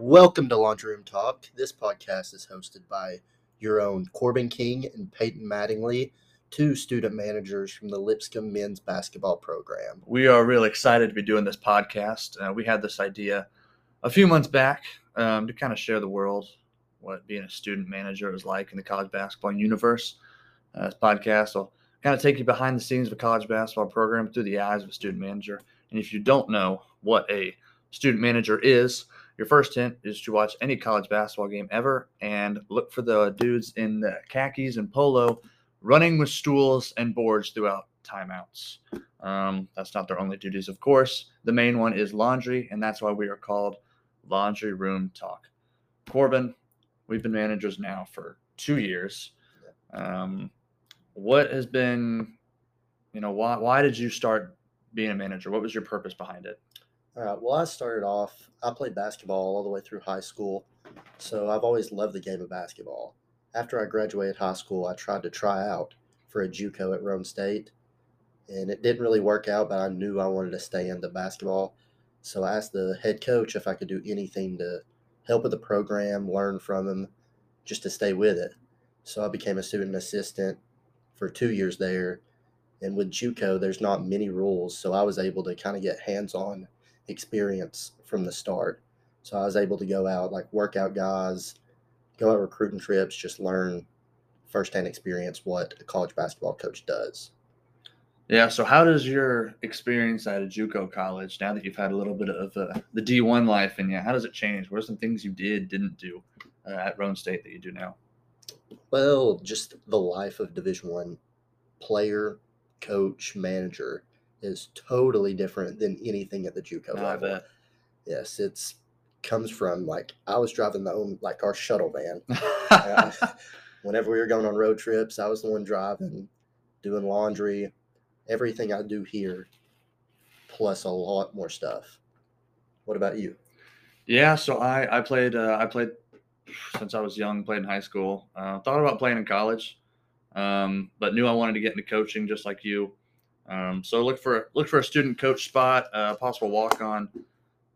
Welcome to Laundry Room Talk. This podcast is hosted by your own Corbin King and Peyton Mattingly, two student managers from the Lipscomb men's basketball program. We are really excited to be doing this podcast. Uh, we had this idea a few months back um, to kind of share the world what being a student manager is like in the college basketball universe. Uh, this podcast will kind of take you behind the scenes of a college basketball program through the eyes of a student manager. And if you don't know what a student manager is, your first hint is to watch any college basketball game ever and look for the dudes in the khakis and polo running with stools and boards throughout timeouts. Um, that's not their only duties, of course. The main one is laundry, and that's why we are called Laundry Room Talk. Corbin, we've been managers now for two years. Um, what has been, you know, why why did you start being a manager? What was your purpose behind it? All right. Well, I started off, I played basketball all the way through high school. So I've always loved the game of basketball. After I graduated high school, I tried to try out for a Juco at Roane State. And it didn't really work out, but I knew I wanted to stay into basketball. So I asked the head coach if I could do anything to help with the program, learn from him, just to stay with it. So I became a student assistant for two years there. And with JUCO, there's not many rules, so I was able to kind of get hands-on experience from the start. So I was able to go out, like work out guys, go out recruiting trips, just learn firsthand experience what a college basketball coach does. Yeah. So, how does your experience at a JUCO college, now that you've had a little bit of uh, the D1 life in you, how does it change? What are some things you did, didn't do uh, at Roane State that you do now? Well, just the life of Division One player, coach, manager is totally different than anything at the JUCO No, I level. bet. Yes, it's comes from like I was driving the own like our shuttle van. Yeah. Whenever we were going on road trips, I was the one driving, doing laundry, everything I do here, plus a lot more stuff. What about you? Yeah, so I I played uh, I played since I was young. Played in high school. Uh, thought about playing in college, um, but knew I wanted to get into coaching just like you. Um, so look for look for a student coach spot, uh, possible walk on.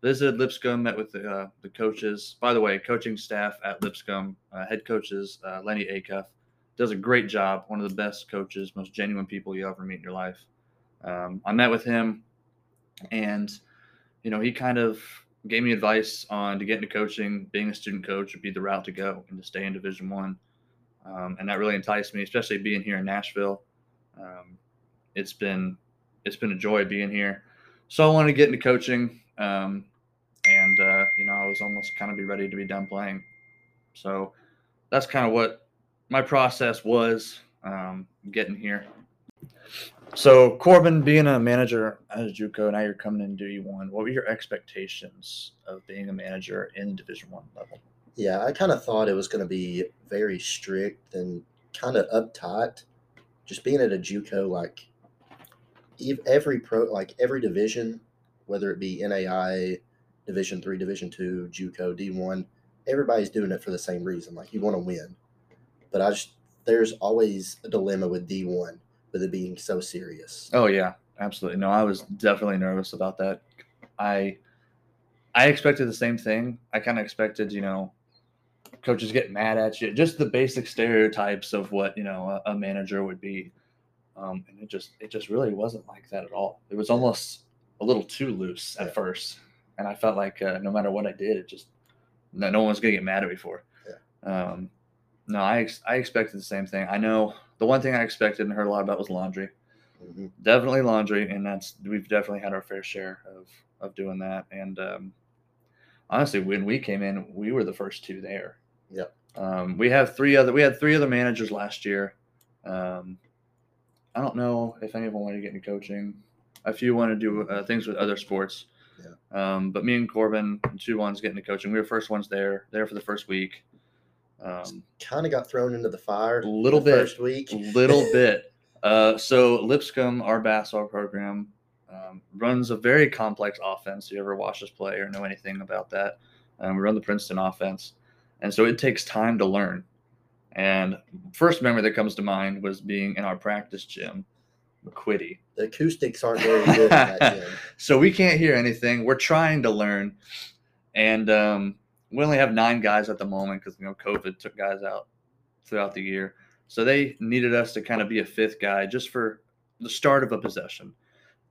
Visited Lipscomb, met with the uh, the coaches. By the way, coaching staff at Lipscomb, uh, head coaches uh, Lennie Acuff does a great job. One of the best coaches, most genuine people you ever meet in your life. Um, I met with him, and you know he kind of gave me advice on to get into coaching. Being a student coach would be the route to go and to stay in Division One, um, and that really enticed me, especially being here in Nashville. Um, it's been it's been a joy being here. So I wanted to get into coaching, um, and uh, you know I was almost kind of be ready to be done playing. So that's kind of what my process was um, getting here. So Corbin, being a manager at a JUCO, now you're coming into D1. What were your expectations of being a manager in Division One level? Yeah, I kind of thought it was going to be very strict and kind of uptight. Just being at a JUCO, like every pro, like every division, whether it be NAI, Division Three, Division Two, JUCO, D one, everybody's doing it for the same reason. Like you want to win, but I just there's always a dilemma with D one with it being so serious. Oh yeah, absolutely. No, I was definitely nervous about that. I I expected the same thing. I kind of expected, you know, coaches get mad at you, just the basic stereotypes of what you know a, a manager would be. Um, and it just it just really wasn't like that at all. It was almost a little too loose at Yeah. first, and I felt like uh, no matter what I did, it just no, no one was gonna get mad at me for. it. Um, no, I ex- I expected the same thing. I know the one thing I expected and heard a lot about was laundry Mhm. definitely laundry and that's we've definitely had our fair share of of doing that and um honestly when we came in we were the first two there Yep. um we have three other we had three other managers last year um i don't know if any of them wanted to get into coaching a few want to do uh, things with other sports um but me and corbin two ones getting into coaching we were first ones there there for the first week um Kind of got thrown into the fire A little the bit. first week. A little bit. Uh, so Lipscomb, our basketball program, um, runs a very complex offense. You ever watch us play or know anything about that? Um, we run the Princeton offense, and so it takes time to learn. And first memory that comes to mind was being in our practice gym, McQuiddy. The acoustics aren't very good in that gym. So we can't hear anything. We're trying to learn, and um, we only have nine guys at the moment because you know COVID took guys out throughout the year. So they needed us to kind of be a fifth guy just for the start of a possession.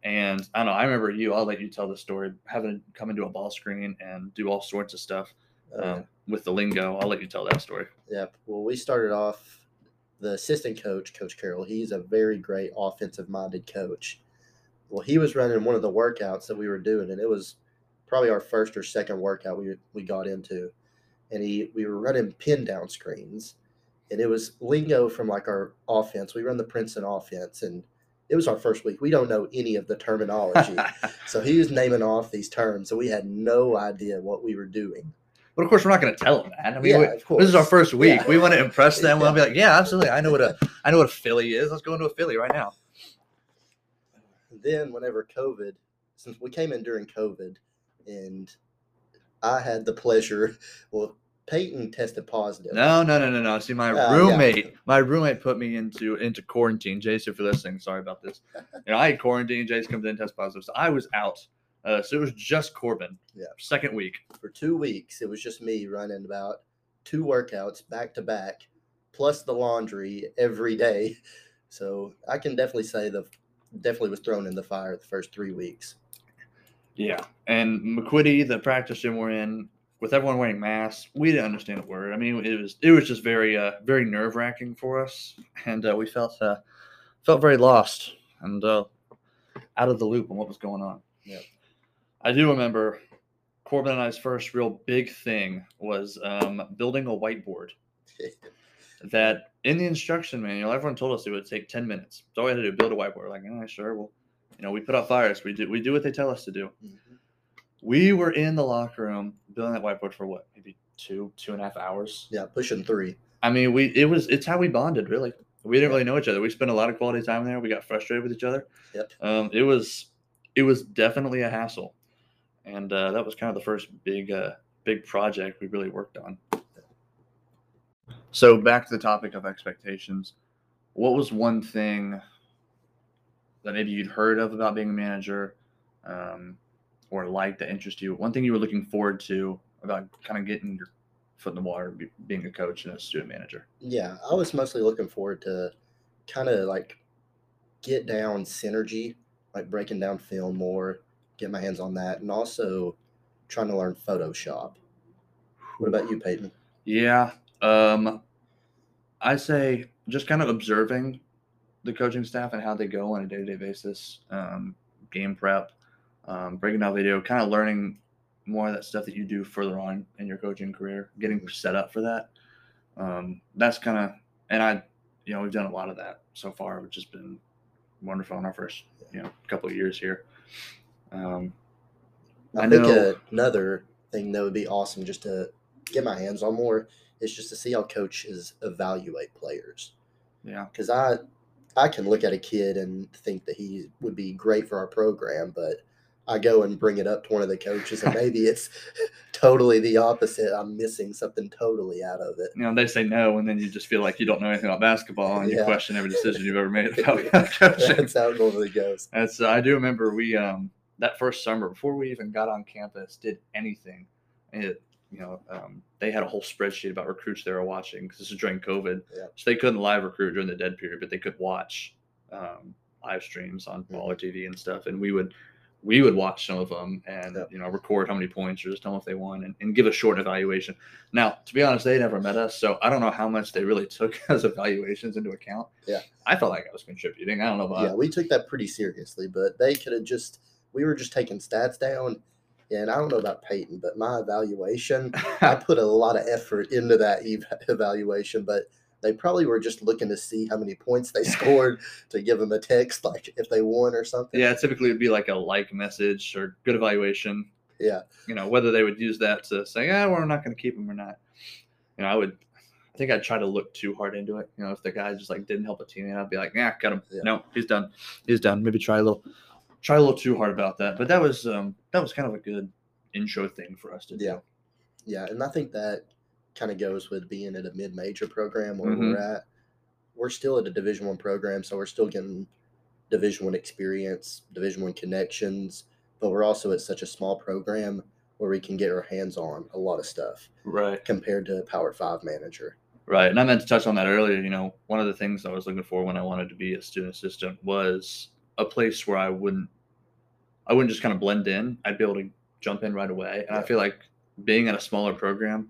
And I don't know. I remember you. I'll let you tell the story. Having to come into a ball screen and do all sorts of stuff um, with the lingo. I'll let you tell that story. Yeah. Well, we started off the assistant coach, Coach Carroll. He's a very great offensive minded coach. Well, he was running one of the workouts that we were doing, and it was probably our first or second workout we we got into, and he we were running pin down screens, and it was lingo from like our offense. We run the Princeton offense, and it was our first week. We don't know any of the terminology, so he was naming off these terms, so we had no idea what we were doing. But of course, we're not going to tell them that. I mean, Yeah, we- this is our first week. Yeah. We want to impress them. We'll be like, "Yeah, absolutely. I know what a I know what a Philly is. Let's go into a Philly right now." then whenever COVID, since we came in during COVID, and I had the pleasure, well, Peyton tested positive. No, no, no, no, no. See, my uh, yeah. roommate, my roommate put me into into quarantine. Jason, if you're listening, sorry about this. You know, I had quarantine. Jason comes in, test positive, so I was out. Uh, so it was just Corbin. Yeah. Second week. For two weeks, it was just me running about two workouts back to back, plus the laundry every day. So I can definitely say the definitely was thrown in the fire the first three weeks. Yeah. And McQuiddy, the practice gym we're in, with everyone wearing masks, we didn't understand a word. I mean, it was it was just very uh very nerve wracking for us, and uh, we felt uh felt very lost and uh out of the loop on what was going on. Yeah. I do remember Corbin and I's first real big thing was um, building a whiteboard. that in the instruction manual, everyone told us it would take 10 minutes. So all we had to do, build a whiteboard. Like, oh, sure. Well, you know, we put out fires. We do, we do what they tell us to do. Mhm. We were in the locker room building that whiteboard for what, maybe two, two and a half hours. Yeah, pushing three. I mean, we, it was, it's how we bonded really. We didn't really know each other. We spent a lot of quality time there. We got frustrated with each other. Yep. Um, it was, it was definitely a hassle. And uh, that was kind of the first big, uh, big project we really worked on. So back to the topic of expectations. What was one thing that maybe you'd heard of about being a manager, um, or liked that interested you? One thing you were looking forward to about kind of getting your foot in the water, be, being a coach and a student manager. Yeah, I was mostly looking forward to kind of like get down synergy, like breaking down film more, get my hands on that, and also trying to learn Photoshop. What about you, Peyton? Yeah. Um, I say just kind of observing the coaching staff and how they go on a day to day basis, um, game prep, um, breaking down video, kind of learning more of that stuff that you do further on in your coaching career, getting set up for that. Um, that's kind of, and I, you know, we've done a lot of that so far, which has been wonderful in our first, you know, couple of years here. Um, I, I think know- another thing that would be awesome just to get my hands on more is just to see how coaches evaluate players. yeah. Because I, I can look at a kid and think that he would be great for our program, but I go and bring it up to one of the coaches, and maybe it's totally the opposite. I'm missing something totally out of it. you know, they say no, and then you just feel like you don't know anything about basketball, and you question every decision you've ever made about coaching. That's how it normally goes. That's I do remember we um that first summer before we even got on campus did anything. It you know um, they had a whole spreadsheet about recruits they were watching because this is during COVID, Yeah. so they couldn't live recruit during the dead period, but they could watch um, live streams on Mm-hmm. Baller TV and stuff, and we would we would watch some of them and Yep. you know record how many points or just tell them if they won and, and give a short evaluation. Now, to be honest, they never met us, so I don't know how much they really took as evaluations into account. Yeah. I felt like I was contributing. I don't know about Yeah, we took that pretty seriously, but they could have just, we were just taking stats down. And I don't know about Peyton, but my evaluation, I put a lot of effort into that ev- evaluation, but they probably were just looking to see how many points they scored to give them a text, like if they won or something. Yeah, typically it'd be like a like message or good evaluation. Yeah. You know, whether they would use that to say, yeah, we're not going to keep him or not. You know, I would, I think I'd try to look too hard into it. You know, if the guy just like didn't help a teammate, I'd be like, yeah, cut him. Yeah. No, he's done. He's done. Maybe try a little, try a little too hard about that. But that was, um, that was kind of a good intro thing for us to do. Yeah. Yeah, and I think that kind of goes with being at a mid-major program where Mhm. we're at. We're still at a Division One program, so we're still getting Division One experience, Division One connections, but we're also at such a small program where we can get our hands on a lot of stuff Right. compared to a Power Five manager. Right. And I meant to touch on that earlier. You know, one of the things I was looking for when I wanted to be a student assistant was a place where I wouldn't I wouldn't just kind of blend in. I'd be able to jump in right away. And I feel like being at a smaller program,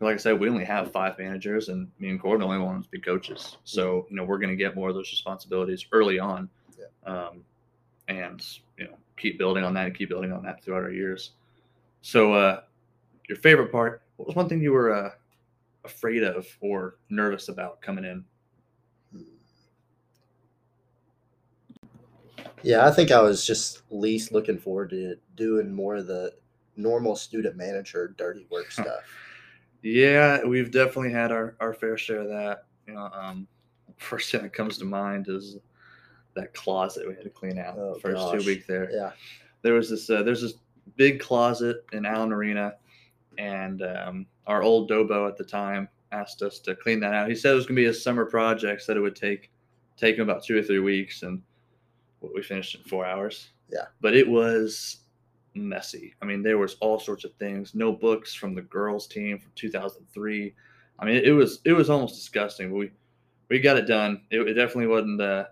like I said, we only have five managers and me and Gordon only want to be coaches. So, you know, we're gonna get more of those responsibilities early on. Um, and you know, keep building on that and keep building on that throughout our years. So uh your favorite part, what was one thing you were uh afraid of or nervous about coming in? Yeah, I think I was just least looking forward to doing more of the normal student manager dirty work stuff. Yeah, we've definitely had our, our fair share of that. You know, um, first thing that comes to mind is that closet we had to clean out Oh, the first gosh. two weeks there. Yeah. There was this uh, there's this big closet in Allen Arena, and um, our old Dobo at the time asked us to clean that out. He said it was gonna be a summer project, said it would take take him about two or three weeks, and we finished in four hours. Yeah. But it was messy. I mean, there was all sorts of things. No books from the girls' team from 2003. I mean, it, was it was almost disgusting. We we got it done. It, it definitely wasn't the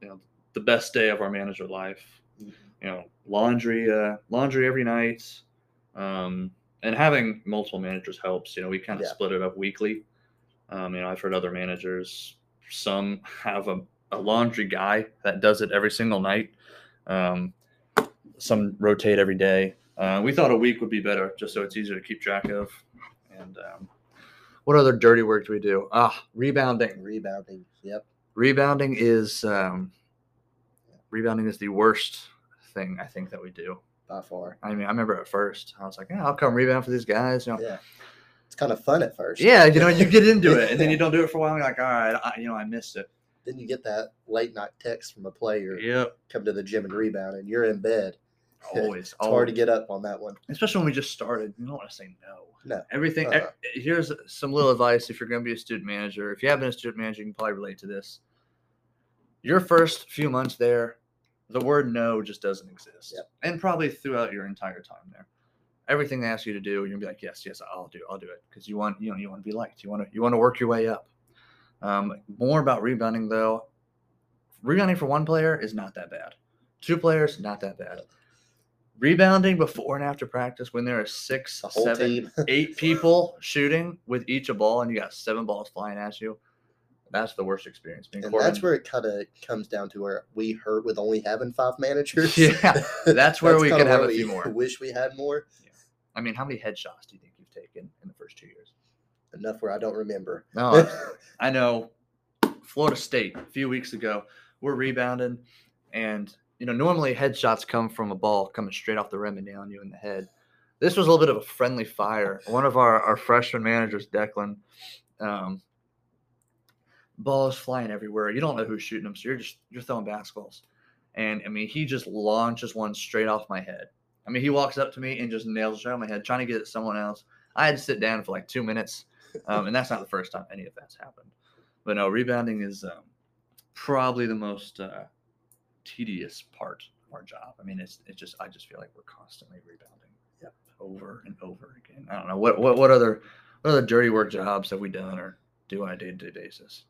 you know the best day of our manager life. Mhm. You know, laundry uh, laundry every night, um, and having multiple managers helps. You know, we kind of Yeah. split it up weekly. Um, you know, I've heard other managers. Some have a, a laundry guy that does it every single night. Um, some rotate every day. Uh, we thought a week would be better, just so it's easier to keep track of. And um, what other dirty work do we do? Ah, rebounding. Rebounding. Yep. Rebounding is um, rebounding is the worst thing I think that we do. By far. I mean, I remember at first I was like, yeah, I'll come rebound for these guys. You know, Yeah. It's kind of fun at first. yeah, you know, you get into it, and then you don't do it for a while. And you're like, all right, I, you know, I missed it. Then you get that late night text from a player, Yep, come to the gym and rebound, and you're in bed. always. It's hard to get up on that one. especially when we just started. You don't want to say no. No. Everything. Uh-uh. e- Here's some little advice if you're going to be a student manager. If you have been a student manager, you can probably relate to this. Your first few months there, the word no just doesn't exist, Yep. and probably throughout your entire time there. Everything they ask you to do, you're gonna be like, yes, yes, I'll do, I'll do it, because you want, you know, you want to be liked. You want to, you want to work your way up. Um, more about rebounding though. Rebounding for one player is not that bad. Two players, not that bad. Rebounding before and after practice when there are six, seven, eight people shooting with each a ball and you got seven balls flying at you. That's the worst experience. Being And Corbin- that's where it kind of comes down to where we hurt with only having five managers. Yeah, that's where we kinda could have a few more. Wish we had more. I mean, how many headshots do you think you've taken in the first two years? Enough where I don't remember. No, I know Florida State a few weeks ago, we're rebounding, and you know, normally headshots come from a ball coming straight off the rim and down you in the head. This was a little bit of a friendly fire. One of our, our freshman managers, Declan, um, balls flying everywhere. You don't know who's shooting them, so you're just you're throwing basketballs. And I mean, he just launches one straight off my head. I mean, he walks up to me and just nails it straight on my head, trying to get at someone else. I had to sit down for like two minutes, um, and that's not the first time any of that's happened. But no, rebounding is um, probably the most uh, tedious part of our job. I mean, it's it's just I just feel like we're constantly rebounding, Yep. over and over again. I don't know what what what other what other dirty work jobs have we done or do on a day to day basis?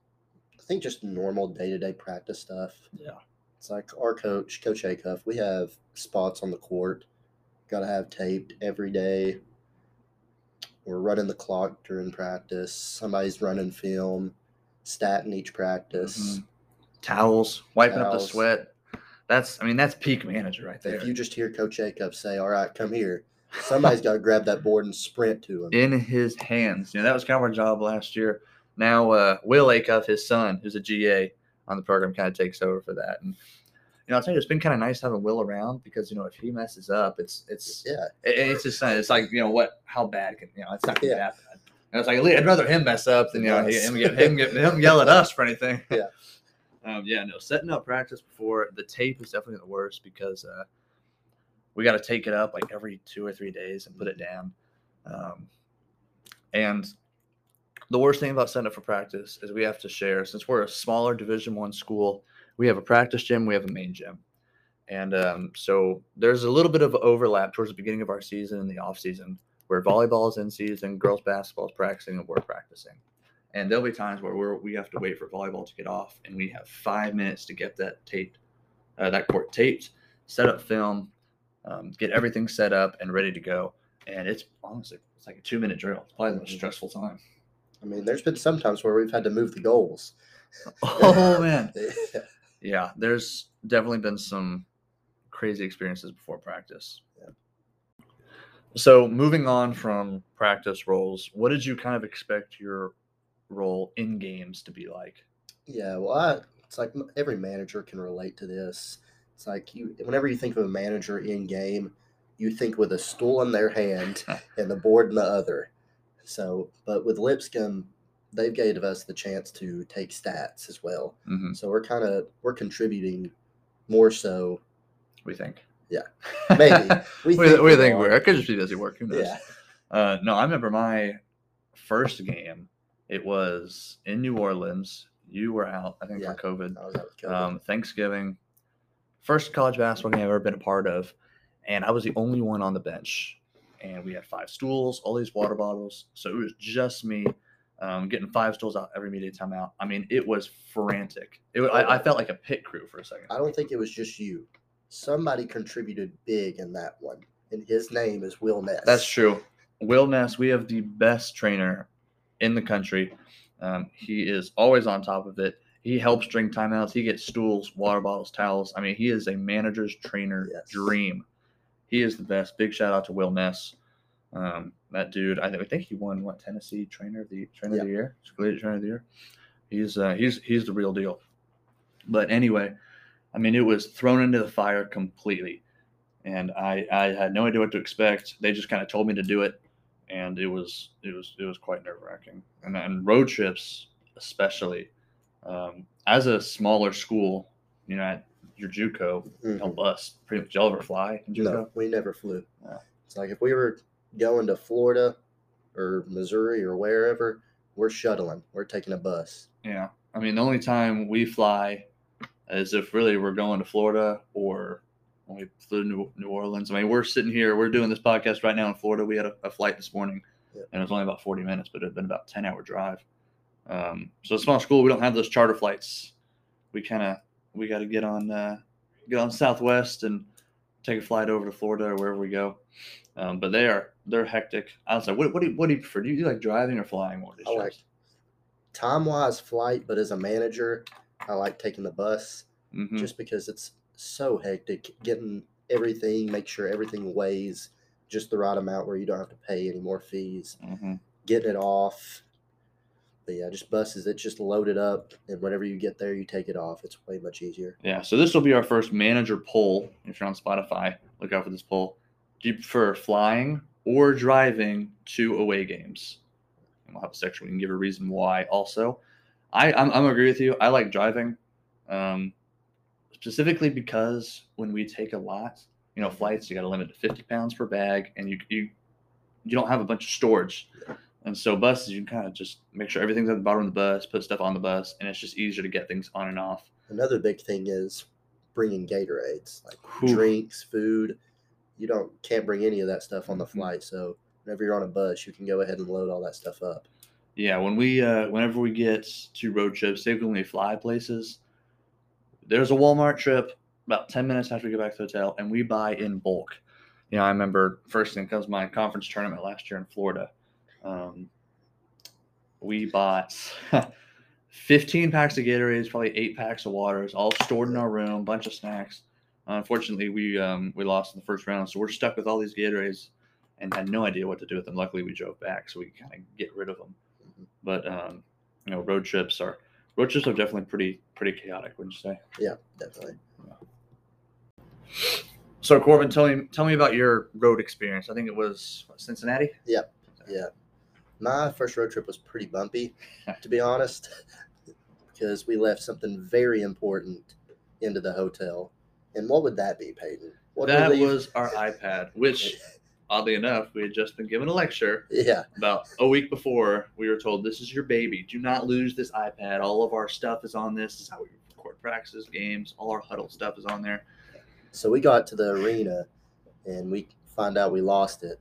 I think just normal day to day practice stuff. Yeah. It's like our coach, Coach Acuff, we have spots on the court. Got to have taped every day. We're running the clock during practice. Somebody's running film, stat in each practice. Mhm. Towels, wiping up the sweat. That's I mean that's peak manager right there. If you just hear Coach Acuff say, "All right, come here," somebody's got to grab that board and sprint to him. in his hands. You know, that was kind of our job last year. Now, uh, Will Acuff, his son, who's a GA on the program, kind of takes over for that. And you know, I'll tell you, it's been kind of nice having Will around because you know if he messes up, it's it's yeah, it- it's son. It's like you know what, how bad can you know? It's not gonna be Yeah. that bad. And it's like I'd rather him mess up than you know Yes. him get him get him yell at us for anything. Yeah. Um, yeah, no, setting up practice before the tape is definitely the worst because uh, we got to take it up like every two or three days and put it down. Um, and the worst thing about setting up for practice is we have to share since we're a smaller Division One school. We have a practice gym, we have a main gym, And um, so there's a little bit of overlap towards the beginning of our season and the off season where volleyball is in season, girls basketball is practicing, and we're practicing. And there'll be times where we're, we have to wait for volleyball to get off, and we have five minutes to get that taped, uh, that court taped, set up film, um, get everything set up and ready to go. And it's honestly, it's like a two minute drill. It's probably the most Mhm. stressful time. I mean, there's been some times where we've had to move the goals. Oh man, Yeah. Yeah. There's definitely been some crazy experiences before practice. Yeah. So moving on from practice roles, what did you kind of expect your role in games to be like? Yeah, well, I, it's like every manager can relate to this. It's like you, whenever you think of a manager in game, you think with a stool in their hand and the board in the other. So, but with Lipscomb, they've gave us the chance to take stats as well. hmm So we're kind of we're contributing more so. We think. Yeah. Maybe. we, We think we think we're. It could just be busy work. Who knows? Yeah, Uh, no, I remember my first game. It was in New Orleans. You were out, I think, Yeah. for COVID. I was out with COVID. Um, Thanksgiving, first college basketball game I've ever been a part of, and I was the only one on the bench. And we had five stools, all these water bottles, so it was just me um, getting five stools out every media timeout. I mean, it was frantic. It, I, I felt like a pit crew for a second. I don't think it was just you. Somebody contributed big in that one, and his name is Will Ness. That's true. Will Ness, we have the best trainer in the country. Um, he is always on top of it. He helps during timeouts. He gets stools, water bottles, towels. I mean, he is a manager's trainer Yes. dream. He is the best. Big shout out to Will Ness. Um, that dude, I, th- I think he won what Tennessee Trainer of the Trainer of the Year, Collegiate Trainer of the Year. He's uh, he's he's the real deal. But anyway, I mean, it was thrown into the fire completely, and I I had no idea what to expect. They just kind of told me to do it, and it was it was it was quite nerve wracking. And and road trips, especially, um, as a smaller school, you know, at your JUCO, Mhm. don't bus. Pretty much, y'all ever fly in JUCO? No, we never flew. Yeah. It's like if we were going to Florida or Missouri or wherever, we're shuttling. We're taking a bus. Yeah. I mean, the only time we fly is if really we're going to Florida or when we flew to New, Orleans. I mean, we're sitting here, we're doing this podcast right now in Florida. We had a, a flight this morning Yeah. and it was only about 40 minutes, but it had been about 10 hour drive. Um, so, a small school, we don't have those charter flights. We kind of, we got to get on, uh, get on Southwest and take a flight over to Florida or wherever we go. Um, but they are, they're hectic. I was like, what, what do you, what do you prefer? Do you like driving or flying more? I like time wise flight, but as a manager, I like taking the bus Mhm. just because it's so hectic getting everything, make sure everything weighs just the right amount where you don't have to pay any more fees, Mhm. getting it off. But yeah, just buses, it's just loaded up, and whenever you get there, you take it off. It's way much easier. Yeah, so this will be our first manager poll. If you're on Spotify, look out for this poll. Do you prefer flying or driving to away games? And we'll have a section we can give a reason why. Also, I I'm, I'm agree with you. I like driving, um, specifically because when we take a lot, you know, flights you got to limit to 50 pounds per bag, and you you you don't have a bunch of storage. And so buses, you can kind of just make sure everything's at the bottom of the bus, put stuff on the bus, and it's just easier to get things on and off. Another big thing is bringing Gatorades, like Whew. drinks, food. You don't can't bring any of that stuff on the Mhm. flight. So whenever you're on a bus, you can go ahead and load all that stuff up. Yeah, when we uh whenever we get to road trips, say when we fly places, there's a Walmart trip about 10 minutes after we get back to the hotel and we buy in bulk. You know, I remember first thing comes my conference tournament last year in Florida. Um, we bought 15 packs of Gatorades, probably eight packs of waters, all stored in our room, bunch of snacks. Unfortunately, we um, we lost in the first round, so we're stuck with all these Gatorades and had no idea what to do with them. Luckily, we drove back, so we kind of get rid of them. But um, you know, road trips are road trips are definitely pretty pretty chaotic. Wouldn't you say? Yeah, definitely. So Corbin, tell me tell me about your road experience. I think it was what, Cincinnati. Yeah. My first road trip was pretty bumpy, to be honest, because we left something very important into the hotel. And what would that be, Peyton? What that was our iPad, which oddly enough, we had just been given a lecture yeah, about a week before. We were told this is your baby. Do not lose this iPad. All of our stuff is on this. This is how we record practices, games. All our huddle stuff is on there. So we got to the arena and we find out we lost it.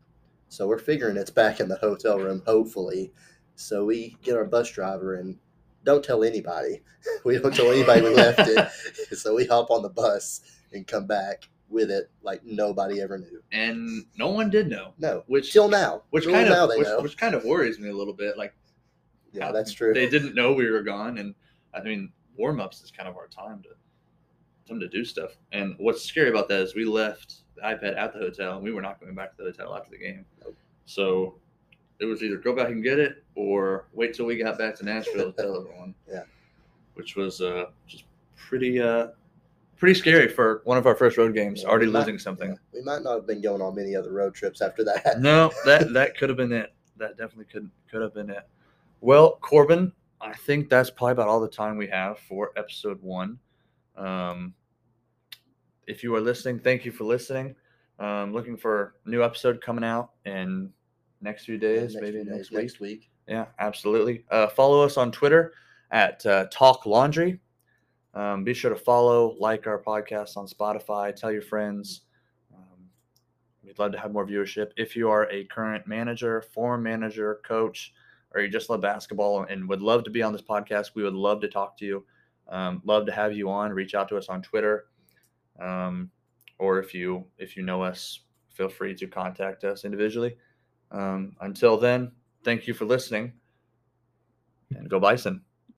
So we're figuring it's back in the hotel room, hopefully. So we get our bus driver and don't tell anybody. We don't tell anybody we left it. So we hop on the bus and come back with it like nobody ever knew. and no one did know. No, Which till now. which Till kind now of they which, which kind of worries me a little bit. Like yeah, that's true. They didn't know we were gone, and I mean warm ups is kind of our time to time to do stuff. And what's scary about that is we left the iPad at the hotel, and we were not going back to the hotel after the game. Nope. So it was either go back and get it or wait till we got back to Nashville to tell everyone. Yeah. which was uh just pretty uh pretty scary for one of our first road games. Yeah, already might- losing something. yeah, we might not have been going on many other road trips after that. No, that that could have been it. That definitely could could have been it. Well, Corbin, I think that's probably about all the time we have for episode one. Um, if you are listening, thank you for listening. Um, looking for a new episode coming out in next few Yeah, days, next maybe few next days, week. next week. Yeah, absolutely. Uh, follow us on Twitter at uh, Talk Laundry. Um, be sure to follow, like our podcast on Spotify. Tell your friends. Um, we'd love to have more viewership. If you are a current manager, former manager, coach, or you just love basketball and would love to be on this podcast, we would love to talk to you. Um, love to have you on. Reach out to us on Twitter, um, or if you if you know us, feel free to contact us individually. Um, until then, thank you for listening, and go Bison.